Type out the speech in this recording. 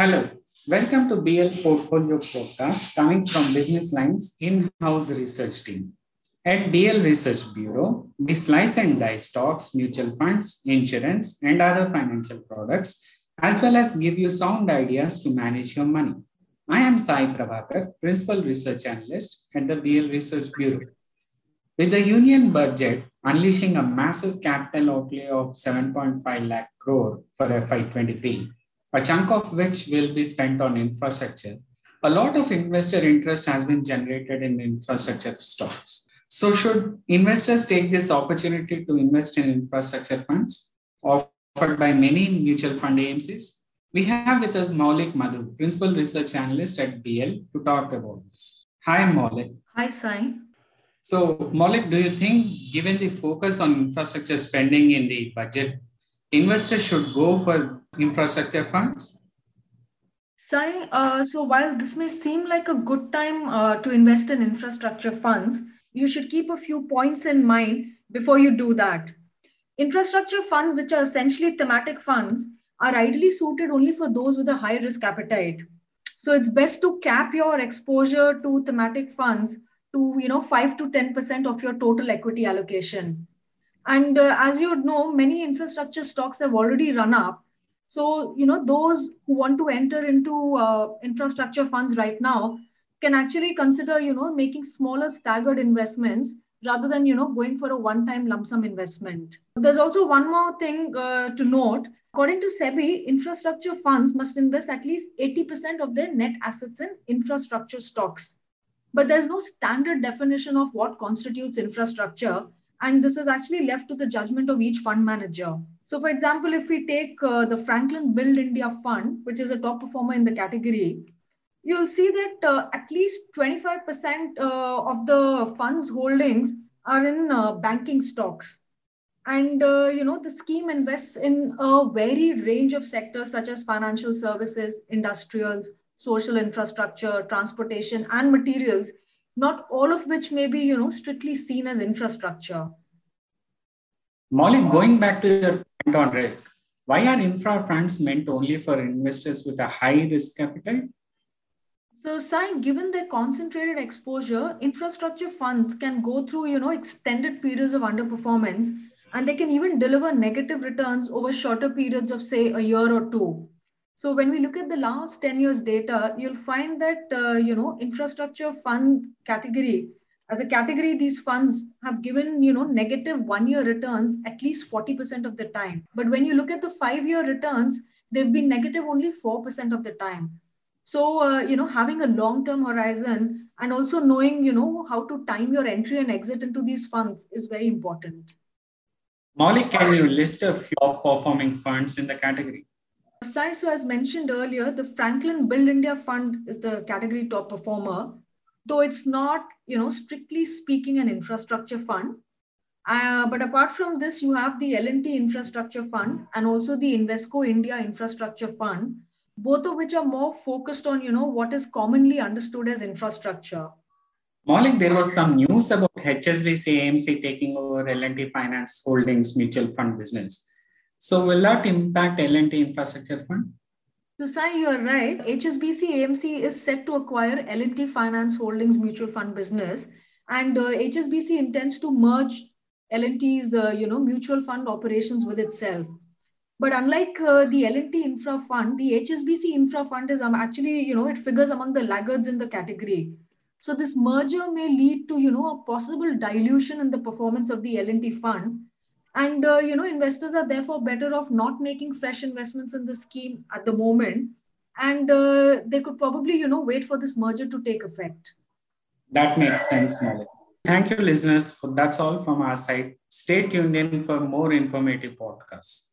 Hello, welcome to BL Portfolio Podcast coming from Business Lines in-house research team. At BL Research Bureau, we slice and dice stocks, mutual funds, insurance, and other financial products, as well as give you sound ideas to manage your money. I am Sai Prabhakar, Principal Research Analyst at the BL Research Bureau. With the union budget unleashing a massive capital outlay of 7.5 lakh crore for FY23, a chunk of which will be spent on infrastructure, a lot of investor interest has been generated in infrastructure stocks. So, should investors take this opportunity to invest in infrastructure funds offered by many mutual fund AMCs? We have with us Maulik Madhu, Principal Research Analyst at BL, to talk about this. Hi, Maulik. Hi, Sai. So, Maulik, do you think, given the focus on infrastructure spending in the budget, investors should go for infrastructure funds? Sai, uh, so while this may seem like a good time uh, to invest in infrastructure funds, you should keep a few points in mind before you do that. Infrastructure funds, which are essentially thematic funds, are ideally suited only for those with a high risk appetite. So it's best to cap your exposure to thematic funds to you know 5 to 10% of your total equity allocation. And uh, as you would know, many infrastructure stocks have already run up. So, you know, those who want to enter into uh, infrastructure funds right now can actually consider, you know, making smaller staggered investments rather than, you know, going for a one-time lump sum investment. There's also one more thing uh, to note. According to SEBI, infrastructure funds must invest at least 80% of their net assets in infrastructure stocks. But there's no standard definition of what constitutes infrastructure and this is actually left to the judgment of each fund manager. So, for example, if we take uh, the Franklin Build India Fund, which is a top performer in the category, you'll see that uh, at least 25% uh, of the fund's holdings are in uh, banking stocks. And, uh, you know, the scheme invests in a varied range of sectors such as financial services, industrials, social infrastructure, transportation, and materials not all of which may be, you know, strictly seen as infrastructure. Maulik, going back to your point on risk, why are infra funds meant only for investors with a high risk capital So, Sai, given their concentrated exposure, infrastructure funds can go through, you know, extended periods of underperformance, and they can even deliver negative returns over shorter periods of, say, a year or two. So when we look at the last 10 years data, you'll find that, uh, you know, infrastructure fund category, as a category, these funds have given, you know, negative one year returns at least 40% of the time. But when you look at the five year returns, they've been negative only 4% of the time. So, uh, you know, having a long term horizon and also knowing, you know, how to time your entry and exit into these funds is very important. Maulik, can you list a few performing funds in the category? Sai, so as mentioned earlier, the Franklin Build India Fund is the category top performer, though it's not, you know, strictly speaking an infrastructure fund. Uh, but apart from this, you have the L&T Infrastructure Fund and also the Invesco India Infrastructure Fund, both of which are more focused on, you know, what is commonly understood as infrastructure. Maulik, there was some news about HSBC AMC taking over L&T Finance Holdings mutual fund business. So will that impact L&T Infrastructure Fund? So Sai, you are right. HSBC AMC is set to acquire L&T Finance Holdings mutual fund business, and uh, HSBC intends to merge L&T's uh, you know mutual fund operations with itself. But unlike uh, the L&T Infra Fund, the HSBC Infra Fund is um, actually you know it figures among the laggards in the category. So this merger may lead to you know a possible dilution in the performance of the L&T fund and uh, you know investors are therefore better off not making fresh investments in the scheme at the moment. And uh, they could probably you know wait for this merger to take effect. That makes sense Maulik. thank you listeners. That's all from our side. Stay tuned in for more informative podcasts